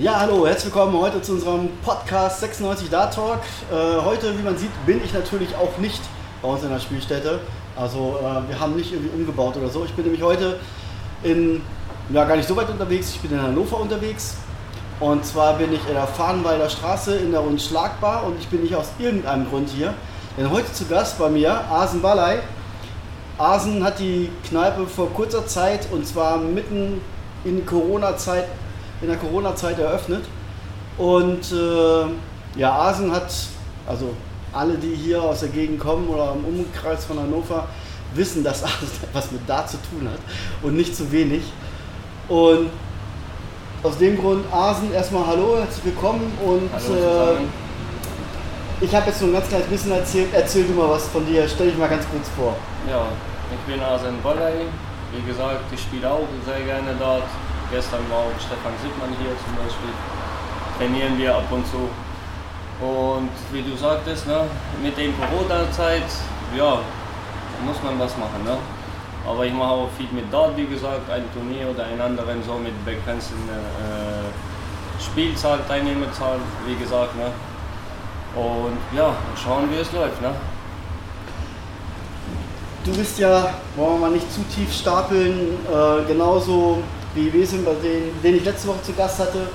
Ja, hallo, herzlich willkommen heute zu unserem Podcast 96 Dart Talk. Äh, heute, wie man sieht, bin ich natürlich auch nicht bei uns in der Spielstätte. Also äh, wir haben nicht irgendwie umgebaut oder so. Ich bin nämlich heute in, ja gar nicht so weit unterwegs, ich bin in Hannover unterwegs. Und zwar bin ich in der Fahnenwalder Straße in der Unschlagbar und ich bin nicht aus irgendeinem Grund hier. Denn heute zu Gast bei mir Asen Balay. Asen hat die Kneipe vor kurzer Zeit und zwar mitten in Corona-Zeit in der Corona-Zeit eröffnet. Und äh, ja, Asen hat, also alle, die hier aus der Gegend kommen oder im Umkreis von Hannover, wissen, dass Asen etwas mit da zu tun hat und nicht zu wenig. Und aus dem Grund, Asen, erstmal Hallo, herzlich willkommen und Hallo äh, ich habe jetzt so ein ganz kleines bisschen erzählt. Erzähl du mal was von dir, stell dich mal ganz kurz vor. Ja, ich bin Asen Bollay. Wie gesagt, ich spiele auch sehr gerne dort. Gestern war auch Stefan Sittmann hier zum Beispiel. Trainieren wir ab und zu. Und wie du sagtest, ne, mit der Corona-Zeit, ja, muss man was machen. Ne? Aber ich mache auch viel mit dort, wie gesagt, ein Turnier oder ein anderen so mit begrenzten äh, Spielzahl, Teilnehmerzahl, wie gesagt. Ne? Und ja, schauen, wie es läuft. Ne? Du bist ja, wollen wir mal nicht zu tief stapeln, äh, genauso wie Wesem, bei den, den ich letzte Woche zu Gast hatte,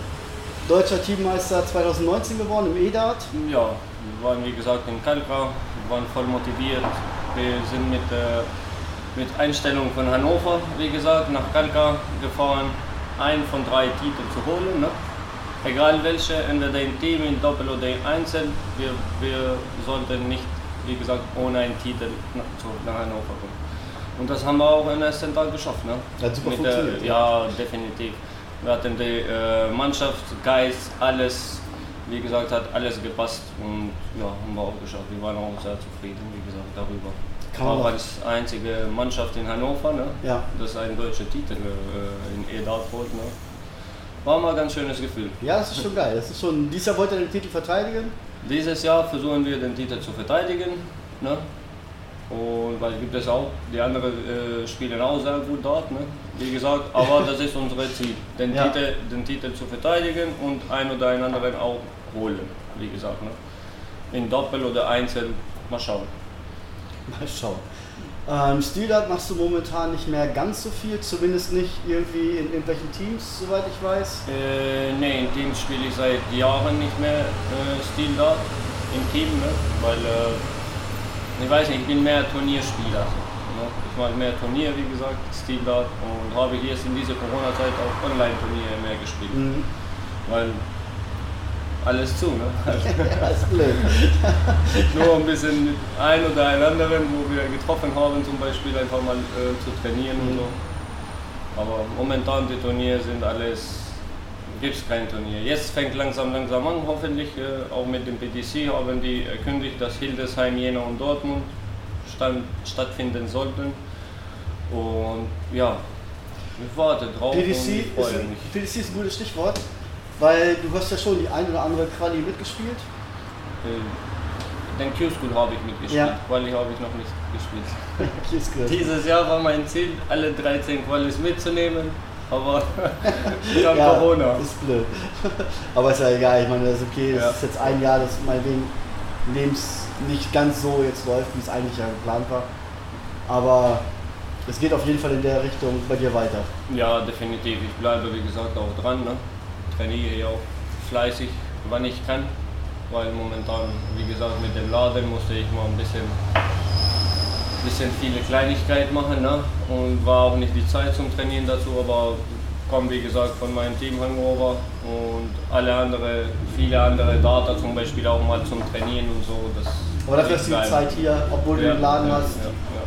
deutscher Teammeister 2019 geworden im E-Dart. Ja, wir waren wie gesagt in Kalkau, wir waren voll motiviert. Wir sind mit, äh, mit Einstellung von Hannover, wie gesagt, nach Kalkau gefahren, einen von drei Titeln zu holen. Ne? Egal welche, entweder im Team, im Doppel oder im Einzel, wir, wir sollten nicht, wie gesagt, ohne einen Titel nach, zu, nach Hannover kommen. Und das haben wir auch am ersten Tag geschafft. Ne? Hat super Mit funktioniert, Der, ja, definitiv. Wir hatten die äh, Mannschaftsgeist, alles, wie gesagt, hat alles gepasst und ja, haben wir auch geschafft. Wir waren auch sehr zufrieden, wie gesagt, darüber. Kann auch als einzige Mannschaft in Hannover, ne? Ja. das ein deutscher Titel äh, in holt. Ne? War mal ein ganz schönes Gefühl. Ja, das ist schon geil. Das ist schon, dieses Jahr wollte er den Titel verteidigen. Dieses Jahr versuchen wir den Titel zu verteidigen. Ne? Und weil gibt es auch, die anderen äh, spielen auch sehr gut dort, ne? wie gesagt, aber das ist unser Ziel, den, Ja. Titel, den Titel zu verteidigen und ein oder einen anderen auch holen, wie gesagt. Ne? In Doppel oder Einzel, mal schauen. Mal schauen. Ähm, Stilart machst du momentan nicht mehr ganz so viel, zumindest nicht irgendwie in irgendwelchen Teams, soweit ich weiß. Äh, nee, im Team spiele ich seit Jahren nicht mehr äh, Stil dort, im Team, ne? weil äh, ich weiß nicht, ich bin mehr Turnierspieler. Ne? Ich mache mehr Turnier, wie gesagt, Stil dort und habe jetzt in dieser Corona-Zeit auch Online-Turniere mehr gespielt, Mhm. weil alles zu, ne? das ist blöd. Nur ein bisschen mit ein oder ein anderen, wo wir getroffen haben, zum Beispiel einfach mal äh, zu trainieren und Mhm. so. Aber momentan die Turniere sind alles, gibt es kein Turnier. Jetzt fängt langsam langsam an, hoffentlich äh, auch mit dem PDC haben die erkündigt, dass Hildesheim, Jena und Dortmund stand, stattfinden sollten. Und ja, ich warte drauf und PDC ich ist, freue ein, mich. PDC ist ein gutes Stichwort, weil du hast ja schon die ein oder andere Quali mitgespielt. Äh, Den Q-School habe ich mitgespielt, Ja. ich habe ich noch nicht gespielt. Dieses Jahr war mein Ziel, alle 13 Qualis mitzunehmen, aber kam ja, Corona. ist blöd. Aber ist ja egal, ich meine, das ist okay, das Ja. ist jetzt ein Jahr, das meinetwegen Lebens nicht ganz so jetzt läuft, wie es eigentlich ja geplant war. Aber es geht auf jeden Fall in der Richtung bei dir weiter. Ja, definitiv. Ich bleibe, wie gesagt, auch dran. Ne? Trainiere hier auch fleißig, wann ich kann. Weil momentan, wie gesagt, mit dem Laden musste ich mal ein bisschen, bisschen viele Kleinigkeiten machen. Ne? Und war auch nicht die Zeit zum Trainieren dazu, aber komme, wie gesagt, von meinem Team Hangover und alle andere, viele andere Data zum Beispiel auch mal zum Trainieren und so. Das Aber dafür hast du die. Zeit hier, obwohl du den Laden ja, hast,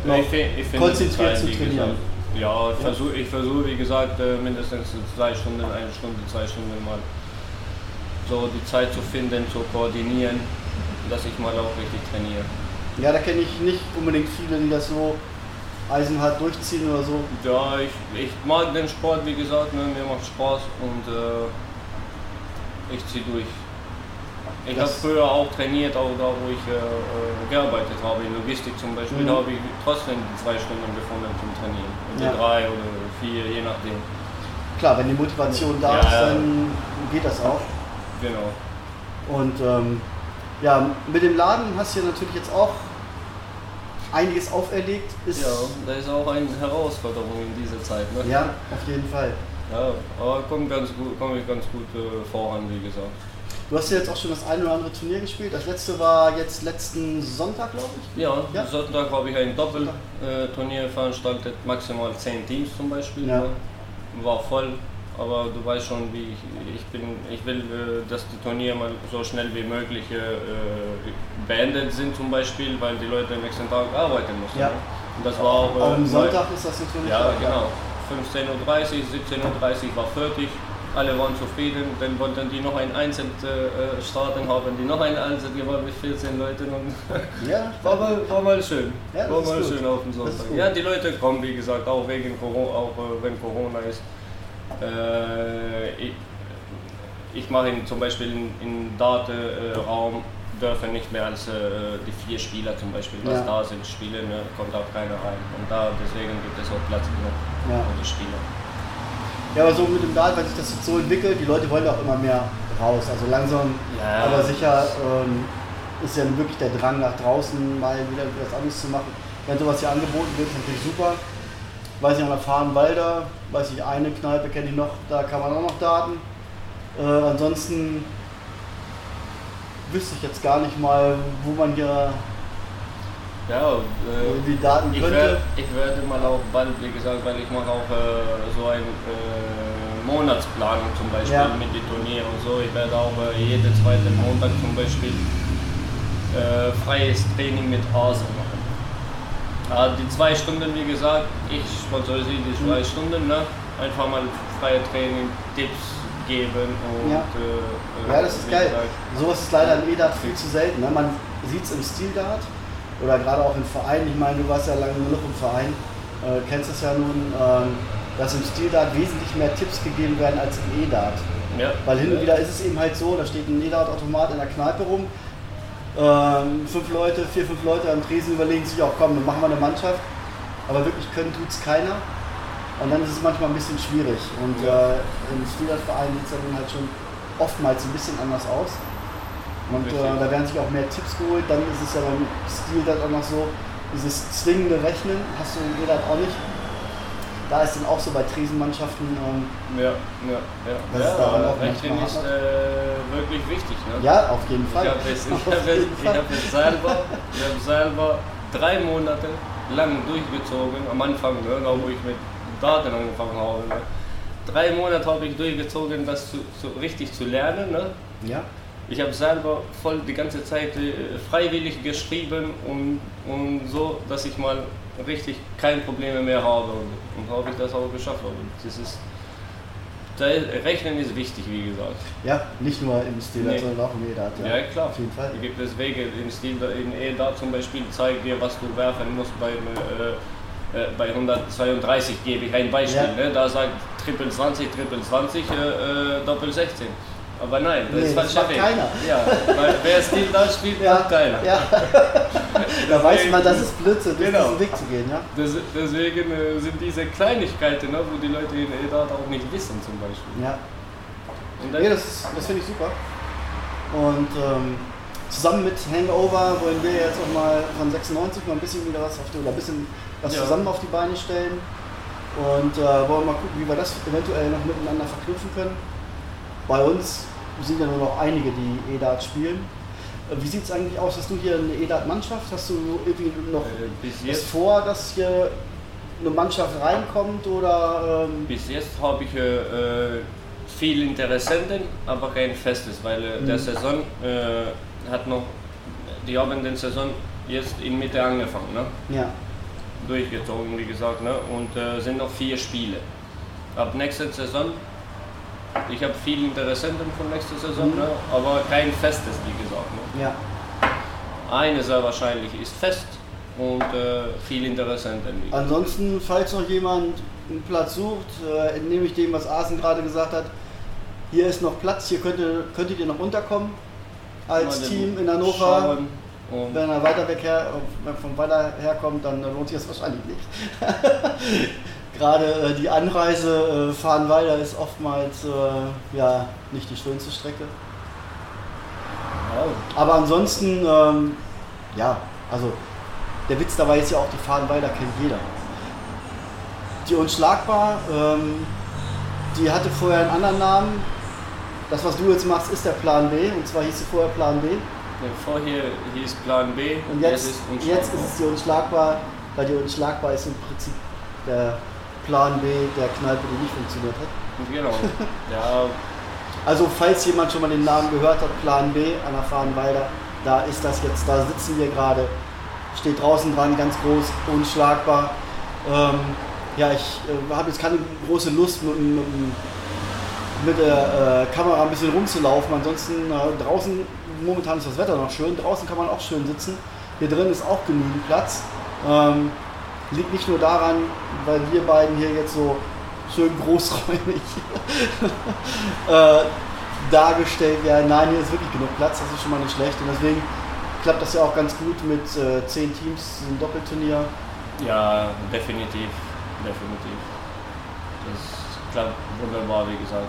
Ja, ja. Ich, ich konzentriert Zeit, zu trainieren. Gesagt, ja, ich versuche, ich versuch, wie gesagt, äh, mindestens zwei Stunden, eine Stunde, zwei Stunden mal so die Zeit zu finden, zu koordinieren, dass ich mal auch richtig trainiere. Ja, da kenne ich nicht unbedingt viele, die das so eisenhart durchziehen oder so. Ja, ich, ich mag den Sport, wie gesagt, ne, mir macht Spaß und äh, ich ziehe durch. Ich habe früher auch trainiert, auch da wo ich äh, äh, gearbeitet habe, in Logistik zum Beispiel, Mhm. da habe ich trotzdem zwei Stunden gefunden zum Trainieren. Oder Ja. drei oder vier, je nachdem. klar, wenn die Motivation da Ja, ist, dann geht das auch. Genau. Und ähm, ja, mit dem Laden hast du ja natürlich jetzt auch einiges auferlegt. Ist, Ja, das ist auch eine Herausforderung in dieser Zeit. Ne? ja, auf jeden Fall. Ja, aber kommt ganz gut, komme ich ganz gut äh, voran, wie gesagt. Du hast ja jetzt auch schon das eine oder andere Turnier gespielt. Das letzte war jetzt letzten Sonntag, glaube ich. Ja, Ja. Sonntag habe ich ein Doppelturnier veranstaltet, maximal 10 Teams zum Beispiel. Ja. ne? War voll, aber du weißt schon, wie ich, ich bin. Ich will, äh, dass die Turniere mal so schnell wie möglich äh, beendet sind zum Beispiel, weil die Leute am nächsten Tag arbeiten müssen. Ja. ne? Und das war auch. Äh, am. Sonntag ist das natürlich. Ja, genau. 15.30 Uhr, 17.30 Uhr war fertig. Alle waren zufrieden. Dann wollten die noch ein Einzel äh, starten, haben die noch ein Einzel gewonnen mit 14 Leuten. Und Ja, war, mal, war mal schön. Ja, war mal gut. schön auf dem Sonntag. Ja, die Leute kommen, wie gesagt, auch wegen Corona, auch äh, wenn Corona ist. Äh, ich ich mache ihn zum Beispiel in, in Date-Raum dürfen nicht mehr als äh, die vier Spieler zum Beispiel, was Ja. da sind, spielen, ne, kommt auch keiner rein. Und da deswegen gibt es auch Platz genug Ja. für die Spieler. Ja, aber so mit dem Dart, weil sich das jetzt so entwickelt, die Leute wollen auch immer mehr raus. Also langsam, Ja. aber sicher ähm, ist ja wirklich der Drang nach draußen mal wieder was anderes zu machen. Wenn sowas hier angeboten wird, ist natürlich super. Weiß ich noch, Fahrenwalder, weiß ich, eine Kneipe kenne ich noch, da kann man auch noch daten. Äh, ansonsten wüsste ich jetzt gar nicht mal, wo man hier Ja, äh, irgendwie daten ich, könnte. werd, ich werde mal auch bald, wie gesagt, weil ich mache auch äh, so eine äh, Monatsplanung zum Beispiel Ja. mit den Turnieren und so. Ich werde auch äh, jeden zweiten Montag zum Beispiel äh, freies Training mit Hase Ah, die zwei Stunden, wie gesagt, ich sponsorisiere die zwei Stunden, ne? einfach mal freie Training, Tipps geben und Ja. äh, Ja, das ist geil. gesagt, Sowas ist leider im E-Dart viel zu selten. Ne? Man sieht es im Stil-Dart oder gerade auch im Verein. Ich meine, du warst ja lange genug im Verein, äh, kennst es ja nun, ähm, dass im Stil-Dart wesentlich mehr Tipps gegeben werden als im E-Dart. ja. Weil hin und wieder ist es eben halt so, da steht ein E-Dart-Automat in der Kneipe rum. Ähm, fünf Leute, vier, fünf Leute am Tresen überlegen sich auch, komm, dann machen wir eine Mannschaft. Aber wirklich können tut es keiner. Und dann ist es manchmal ein bisschen schwierig. Und äh, im Stilart-Verein sieht es ja nun halt schon oftmals ein bisschen anders aus. Und äh, da werden sich auch mehr Tipps geholt. Dann ist es ja beim Stilart auch noch so, dieses zwingende Rechnen hast du im E-Dart auch nicht. Da ist dann auch so bei Tresenmannschaften, ähm, Ja, ja, ja. Das ja ist daran auch manchmal ist hart. äh, wirklich wichtig. Ne? ja, auf jeden Fall. Ich habe es, ich Auf hab ich Fall. hab es selber, ich hab selber drei Monate lang durchgezogen, am Anfang, ne, da wo ich mit Daten angefangen habe. Ne. Drei Monate habe ich durchgezogen, das zu, zu, richtig zu lernen. Ne. Ja, Ich habe selber voll die ganze Zeit äh, freiwillig geschrieben und, und so, dass ich mal richtig keine Probleme mehr habe. Und, und habe ich das auch geschafft. Und das ist, da, Rechnen ist wichtig, wie gesagt. ja, nicht nur im Stilart, Nee. sondern auch im E-Dart. Ja, klar. Auf jeden Fall. Da gibt es Wege in Stil, in EDA zum Beispiel zeigt dir, was du werfen musst beim, äh, äh, bei 132 gebe ich ein Beispiel. Ja. Ne? Da sagt Triple 20, Triple 20, äh, äh, Doppel 16. Aber nein, das Nee, ist das falscher Weg. keiner. Ja, weil wer Stil da spielt, Ja, macht keiner. ja. da weiß man, das ist Blödsinn, Genau. diesen Weg zu gehen. Ja? Des, deswegen äh, sind diese Kleinigkeiten, ne, wo die Leute in EDA auch nicht wissen zum Beispiel. Ja. Und dann, Nee, das, das finde ich super. Und ähm, zusammen mit Hangover wollen wir jetzt auch mal von 96 mal ein bisschen wieder was auf die, oder ein bisschen was Ja. zusammen auf die Beine stellen. Und äh, wollen mal gucken, wie wir das eventuell noch miteinander verknüpfen können. Bei uns sind ja nur noch einige, die E-Dart spielen. Äh, Wie sieht es eigentlich aus? Hast du hier eine E-Dart-Mannschaft? Hast du irgendwie noch äh, bis was vor, dass hier eine Mannschaft reinkommt? Oder ähm, Bis jetzt habe ich äh, äh, viele Interessenten, aber kein festes, weil äh, der Mhm. Saison äh, hat noch, die haben den Saison jetzt in Mitte angefangen, ne? ja, durchgezogen, wie gesagt, ne? und äh, sind noch vier Spiele. Ab nächster Saison, ich habe viele Interessenten von nächster Saison, Mhm. ne? aber kein festes, wie gesagt. Ne? ja. Eine sehr wahrscheinlich ist fest und äh, viele Interessenten. Ansonsten, falls noch jemand einen Platz sucht, äh, entnehme ich dem, was Asen gerade gesagt hat. Hier ist noch Platz, hier könnt ihr, könntet ihr noch unterkommen als Mal Team in Hannover. Und Wenn er weiter weg her, wenn er von weiter herkommt, dann lohnt sich das wahrscheinlich nicht. gerade äh, die Anreise äh, Fahrenweiler ist oftmals äh, ja, nicht die schönste Strecke. Ja, Aber ansonsten, ähm, ja, also der Witz dabei ist ja auch, die Fahrenweiler kennt jeder. Die Unschlagbar, ähm, die hatte vorher einen anderen Namen. Das, was du jetzt machst, ist der Plan B. Und zwar hieß sie vorher Plan B. Ja, Vorher hieß Plan B, Und jetzt, ist jetzt ist es die Unschlagbar, weil die Unschlagbar ist im Prinzip der Plan B der Kneipe, die nicht funktioniert hat. Genau. Ja, Also falls jemand schon mal den Namen gehört hat, Plan B an der Fahrenweiler, da ist das jetzt, da sitzen wir gerade, steht draußen dran, ganz groß, unschlagbar. Ähm, ja, ich äh, habe jetzt keine große Lust mit, mit, mit der äh, Kamera ein bisschen rumzulaufen. Ansonsten äh, draußen, momentan ist das Wetter noch schön, draußen kann man auch schön sitzen. Hier drin ist auch genügend Platz. Ähm, liegt nicht nur daran, weil wir beiden hier jetzt so schön großräumig äh, dargestellt werden. Nein, hier ist wirklich genug Platz, das ist schon mal nicht schlecht. Und deswegen klappt das ja auch ganz gut mit äh, zehn Teams, ein Doppelturnier. ja, definitiv. Definitiv. Das klappt wunderbar, wie gesagt.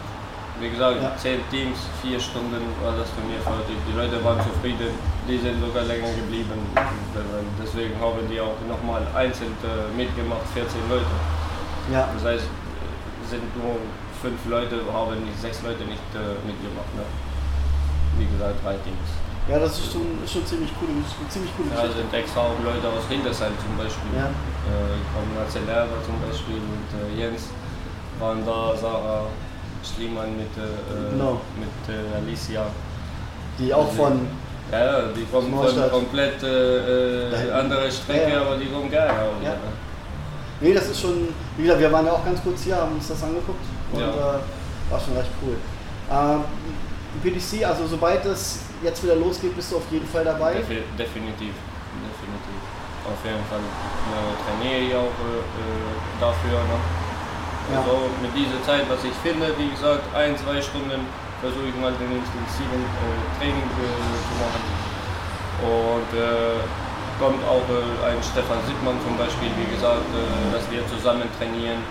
Wie gesagt, Ja. zehn Teams, vier Stunden war das Turnier fertig. Die Leute waren zufrieden, die sind sogar länger geblieben. Deswegen haben die auch nochmal einzeln äh, mitgemacht, 14 Leute. Ja, Das heißt, es sind nur fünf Leute, haben nicht, sechs Leute nicht äh, mitgemacht. Ne? Wie gesagt, drei Teams. ja das ist schon, schon ziemlich cool, ziemlich coole Ja, sind extra auch Leute aus Hildesheim zum Beispiel. Ja. Äh, kommen Marcel Lehrer zum Beispiel und äh, Jens waren da, Sarah Schliemann mit, äh, Genau. mit äh, Alicia. Die auch von, Ja, die kommen von komplett äh, äh, andere Strecke, Ja, aber die kommen gerne auch. Ja. Nee, das ist schon, wie gesagt, wir waren ja auch ganz kurz hier, haben uns das angeguckt und Ja. äh, war schon recht cool. Ähm, PDC, also sobald es jetzt wieder losgeht, bist du auf jeden Fall dabei. Defi definitiv, definitiv. Auf jeden Fall äh, trainiere ich auch äh, äh, dafür. Ne? Ja. Also mit dieser Zeit, was ich finde, wie gesagt, ein, zwei Stunden versuche ich mal den intensiven äh, Training äh, zu machen. Und äh, kommt auch ein Stefan Sittmann zum Beispiel, wie gesagt, dass wir zusammen trainieren.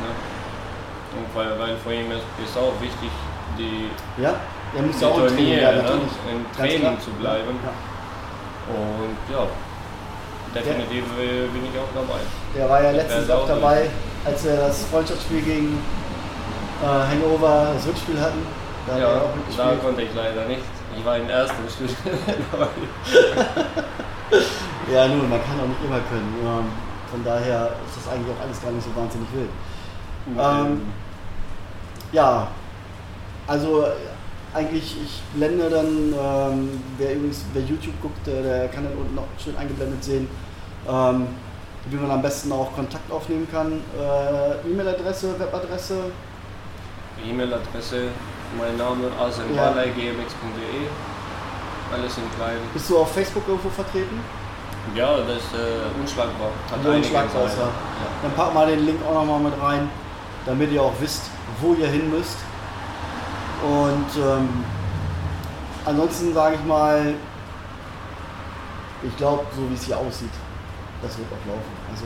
Ne? Und weil, weil für ihn ist, ist auch wichtig, die Ja, der muss Die ja auch im Training Turniere, ne? Im Training zu bleiben. Ja. Und ja, definitiv äh, bin ich auch dabei. Der war ja letztens auch auch dabei, als wir das Freundschaftsspiel gegen äh, Hangover, das Rückspiel hatten. Da Ja, auch da konnte ich leider nicht. Ich war im ersten Spiel. Ja, nun, man kann auch nicht immer können. Von daher ist das eigentlich auch alles gar nicht so wahnsinnig wild. Ähm, ja, also äh, eigentlich, ich blende dann, ähm, wer übrigens, wer YouTube guckt, der, der kann dann unten noch schön eingeblendet sehen, ähm, wie man am besten auch Kontakt aufnehmen kann. Äh, E-Mail-Adresse, Webadresse, E-Mail-Adresse, mein Name asenbalai.gmx.de. Alles in klein. bist du auf Facebook irgendwo vertreten? Ja, das ist äh, unschlagbar. Hat Unschlagbar, Seiten. ja. Dann pack mal den Link auch nochmal mit rein, damit ihr auch wisst, wo ihr hin müsst. Und ähm, ansonsten sage ich mal, ich glaube, so wie es hier aussieht, das wird auch laufen. Also,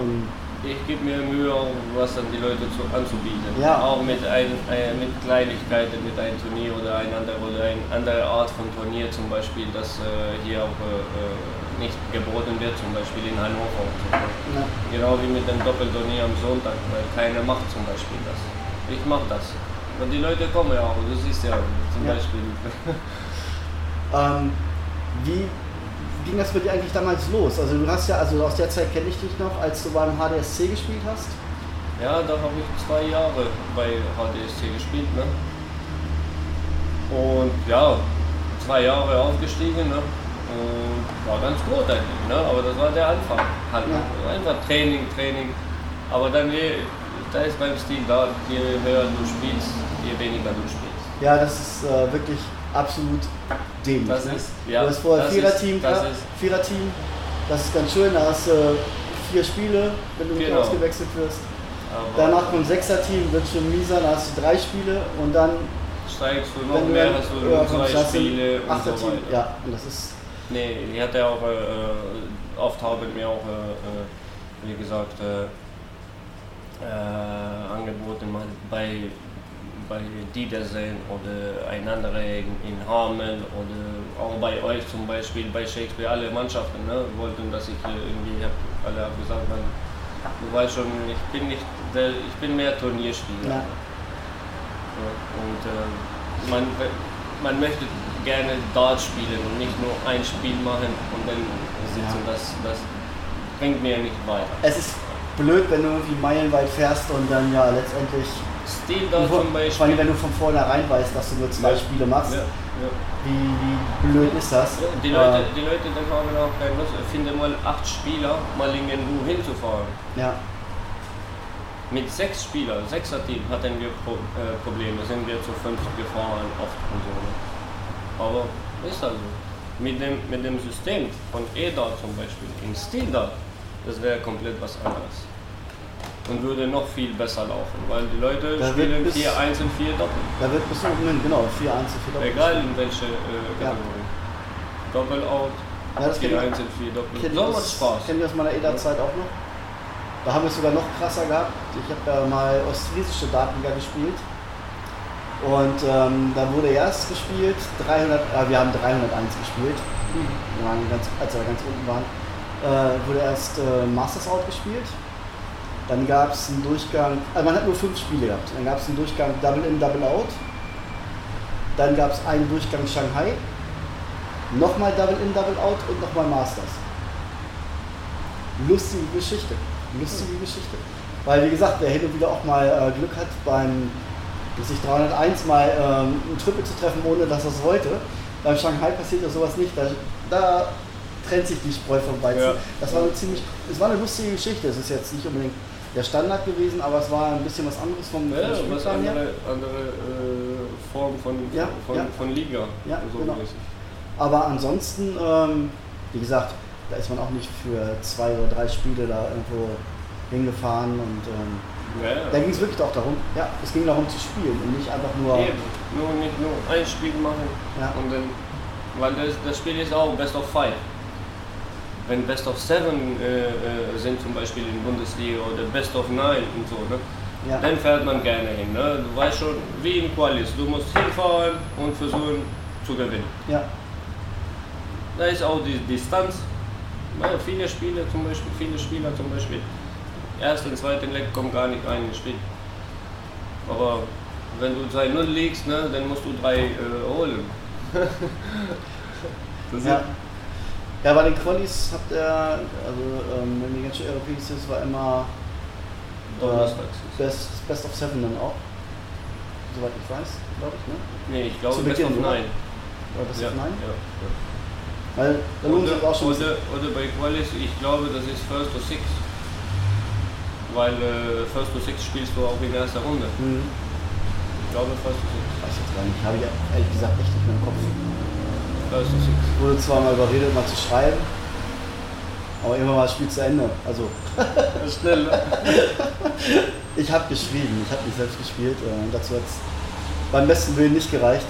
und Ich gebe mir Mühe, was an die Leute zu, anzubieten. Ja. Auch mit, ein, äh, mit Kleinigkeiten, mit einem Turnier oder ein anderer oder eine andere Art von Turnier zum Beispiel, das äh, hier auch äh, äh, nicht geboten wird, zum Beispiel in Hannover. Ja, Genau wie mit dem Doppelturnier am Sonntag, weil keiner macht zum Beispiel das. Ich mache das. Und die Leute kommen ja auch, du siehst ja zum Ja. Beispiel. ähm, wie ging das für dich eigentlich damals los? Also du hast ja, also aus der Zeit kenne ich dich noch, als du beim HDSC gespielt hast. Ja, da habe ich zwei Jahre bei HDSC gespielt. Ne? Und ja, zwei Jahre aufgestiegen. Ne? Und war ganz gut eigentlich. Ne? Aber das war der Anfang. Halt. Ja. Einfach Training, Training. Aber dann, je, da ist beim Stil da, je höher du spielst, je weniger du spielst. Ja, das ist äh, wirklich absolut dämlich. Das ne? ist- ja, du hast vorher das Viererteam, ist- das Viererteam, das ist ganz schön, da hast du vier Spiele, wenn du nicht Genau. ausgewechselt wirst. Aber Danach kommt Sechser-Team, wird schon mieser, da hast du drei Spiele und dann, steigst du noch mehr, hast du kommst, zwei Spiele und so weiter. Ja, und das ist, Nee, ich hatte auch äh, oft haben mir auch äh, äh, wie gesagt, äh, äh, angeboten mal bei, bei Diedersehen oder ein anderer in, Hameln oder auch bei euch zum Beispiel, bei Shakespeare, alle Mannschaften ne, wollten, dass ich hier irgendwie, hab, alle haben gesagt, man, du weißt schon, ich bin nicht, der, ich bin mehr Turnierspieler. Ja, und äh, man, man möchte gerne Dart spielen und nicht nur ein Spiel machen und dann sitzen. Ja. Das, das bringt mir nicht weiter. Es ist blöd, wenn du irgendwie meilenweit fährst und dann ja letztendlich, Stil Dart vor zum vor allem Beispiel. wenn du von vornherein weißt, dass du nur zwei Ja. Spiele machst, Ja, ja. wie, wie blöd ist das? Die Leute, Äh, die Leute haben auch keine Lust. Finde mal acht Spieler, mal irgendwo hinzufahren. ja, Mit sechs Spielern, Sechser-Team hatten wir Pro, äh, Probleme, sind wir zu fünf gefahren oft und so. Aber ist also. Mit dem, mit dem System von E-Dart zum Beispiel, in Stil-Dart, das wäre komplett was anderes. Und würde noch viel besser laufen, weil die Leute Da spielen bis- 4 1 und 4 Doppel. da wird bis oben hin, genau, 4 1 4 Doppel. Egal in welche äh, Ja. Kategorie. Doppel-Out, Ja, das 4 kenn ich- 1 und 4 Doppel. Kennt So macht Spaß. Kennt ihr aus meiner EDA-Zeit auch noch? Da haben wir es sogar noch krasser gehabt. Ich habe ja mal ostfriesische Datenliga gespielt. Und ähm, da wurde erst gespielt, 300, äh, wir haben 301 gespielt, waren ganz, als wir ganz unten waren, äh, wurde erst äh, Masters Out gespielt. Dann gab es einen Durchgang, also man hat nur fünf Spiele gehabt. Dann gab es einen Durchgang Double In, Double Out. Dann gab es einen Durchgang Shanghai. Nochmal Double In, Double Out und nochmal Masters. Lustige Geschichte. Lustige Geschichte. Weil, wie gesagt, der hin und wieder auch mal äh, Glück hat, beim sich 301 mal ähm, einen Triple zu treffen, ohne dass er es wollte. Beim Shanghai passiert ja sowas nicht. Da, da trennt sich die Spreu vom Weizen. Ja. Das war eine ziemlich, es war eine lustige Geschichte. Es ist jetzt nicht unbedingt der Standard gewesen, aber es war ein bisschen was anderes vom, vom Ja, was Spielplan her. andere, andere äh, Form von, Ja, von, ja. von Liga. Ja, so genau. mäßig. Aber ansonsten, ähm, wie gesagt, da ist man auch nicht für zwei oder drei Spiele da irgendwo hingefahren und ähm, Ja, da ging es wirklich auch darum, ja, es ging darum zu spielen und nicht einfach nur, Eben. Nur nicht nur ein Spiel machen und dann, weil das, das Spiel ist auch Best of Five. Wenn Best of Seven äh, äh, sind zum Beispiel in Bundesliga oder Best of Nine und so, ne? Ja. dann fährt man gerne hin. Ne? Du weißt schon, wie in Qualis, du musst hinfahren und versuchen zu gewinnen. ja, Da ist auch die Distanz. Ja, viele Spiele zum Beispiel, viele Spieler zum Beispiel, ersten, zweiten Leck kommen gar nicht rein ins Spiel. Aber wenn du 2-0 liegst, ne, dann musst du drei äh, holen. ja. Ja, bei den Qualis habt ihr, also ähm, wenn die ganze Europäisch ist, war immer äh, Best, Best of Seven dann auch. Soweit ich weiß, glaube ich, ne? Nee, ich glaube Zu Best of Beginn? Nine. Oder Best Ja, of Nine? ja, ja. Weil da lohnt sich auch schon. oder, oder bei Qualis, ich glaube, das ist First to Six. Weil äh, First to Six spielst du auch in erster Runde. Hm, Ich glaube First to Six. weiß jetzt gar nicht, habe ich ehrlich gesagt echt nicht mehr im Kopf. To Six. Ich wurde zwar mal überredet, mal zu schreiben, aber immer war das Spiel zu Ende. Also Schnell, ne? ich habe geschrieben, ich habe nicht selbst gespielt. Äh, dazu hat es beim besten Willen nicht gereicht.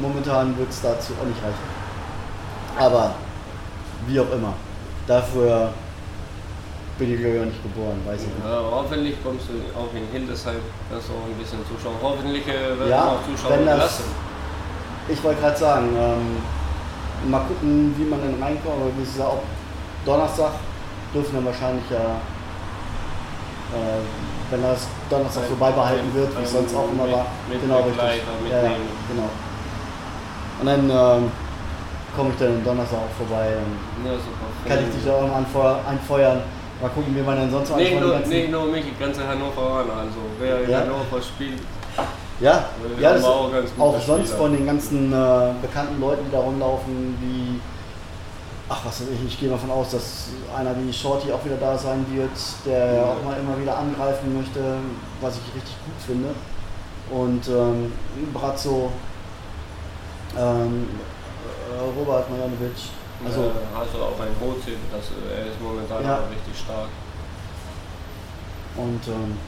Momentan wird es dazu auch nicht reichen. Aber wie auch immer, dafür bin ich glaube ich auch nicht geboren, weiß ich nicht. Ja, hoffentlich kommst du auch in Hildesheim, kannst du auch ein bisschen zuschauen. Hoffentlich äh, werden Ja, auch Zuschauer das- gelassen. Ich wollte gerade sagen, ähm, mal gucken, wie man dann reinkommt, aber wie gesagt, auch Donnerstag dürfen dann wahrscheinlich ja, äh, wenn das Donnerstag so beibehalten wird, wie es sonst auch immer war. mit genau, richtig. Ja, genau. Und dann ähm, komme ich dann Donnerstag auch vorbei und Ja, super. kann ich dich da auch mal anfeuer, einfeuern. Mal gucken, wie man dann sonst Nicht eigentlich nur, ganzen- nicht nur mich, die ganze Hannoveraner. Also wer in Ja. Hannover spielt, Ja, ja das auch auch, ganz gute auch sonst Spieler. von den ganzen äh, bekannten Leuten, die da rumlaufen, wie, ach was weiß ich, ich gehe mal von aus, dass einer wie Shorty auch wieder da sein wird, der Ja. auch mal immer wieder angreifen möchte, was ich richtig gut finde. Und ähm, Brazzo, ähm, äh, Robert Majanovic, also also hast du auch ein das äh, er ist momentan Ja. richtig stark. und ähm,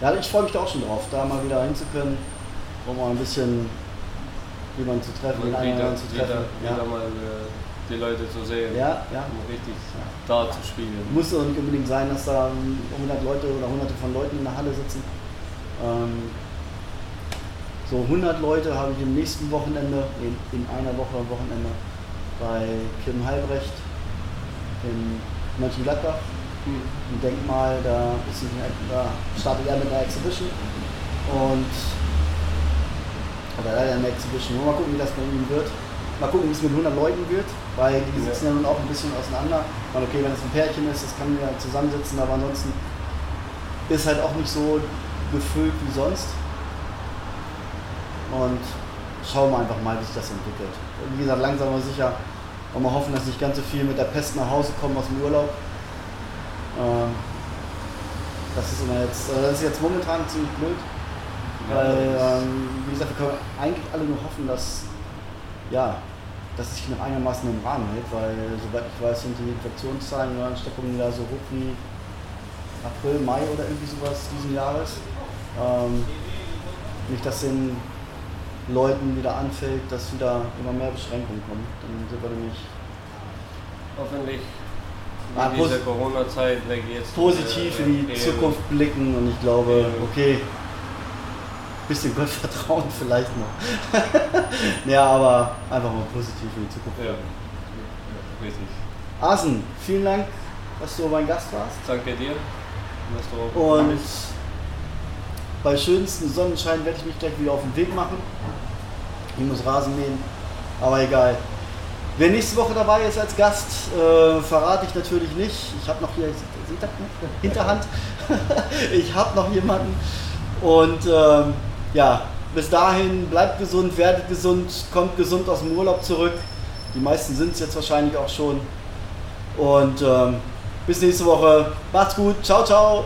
ja, ich freue mich da auch schon drauf, da mal wieder hinzukönnen, um mal ein bisschen jemanden zu treffen, den einen wieder, zu wieder, treffen. wieder Ja. mal äh, die Leute zu sehen. Ja, ja. Um richtig da zu spielen. Muss doch nicht unbedingt sein, dass da 100 Leute oder hunderte von Leuten in der Halle sitzen. Ähm, so 100 Leute habe ich im nächsten Wochenende, in, in einer Woche am Wochenende, bei Kim Halbrecht in Mönchengladbach. Ein Denkmal, da, ist ein, da startet er mit einer Exhibition und oder leider eine Exhibition. Mal gucken, wie das bei ihm wird. Mal gucken, wie es mit 100 Leuten wird, weil die sitzen ja, nun auch ein bisschen auseinander. Weil okay, wenn es ein Pärchen ist, das kann ja zusammensitzen, aber ansonsten ist halt auch nicht so gefüllt wie sonst. Und schauen wir einfach mal, wie sich das entwickelt. Wie gesagt, langsam aber sicher. Und wir hoffen, dass nicht ganz so viel mit der Pest nach Hause kommen aus dem Urlaub. Ähm, das ist immer jetzt, äh, das ist jetzt momentan ziemlich blöd. Weil, ähm, wie gesagt, wir können eigentlich alle nur hoffen, dass, ja, dass es sich noch einigermaßen im Rahmen hält, weil soweit ich weiß, sind die Infektionszahlen und Ansteckungen da so hoch wie April, Mai oder irgendwie sowas diesen Jahres. Ähm, nicht, dass den Leuten wieder anfällt, dass wieder immer mehr Beschränkungen kommen. Dann sind wir nämlich Hoffentlich in dieser Corona-Zeit jetzt. positiv äh, in die Zukunft blicken und ich glaube, okay, bisschen Gottvertrauen vielleicht noch. ja, aber einfach mal positiv in die Zukunft Ja. blicken. ja, richtig. Asen, vielen Dank, dass du mein Gast warst. Danke dir, Und bei schönstem Sonnenschein werde ich mich gleich wieder auf den Weg machen. Ich muss Rasen mähen, aber egal. Wer nächste Woche dabei ist als Gast, äh, verrate ich natürlich nicht. Ich habe noch hier, seht ihr? Hinterhand. ich habe noch jemanden. Und ähm, ja, bis dahin bleibt gesund, werdet gesund, kommt gesund aus dem Urlaub zurück. Die meisten sind es jetzt wahrscheinlich auch schon. Und ähm, bis nächste Woche. Macht's gut. Ciao, ciao.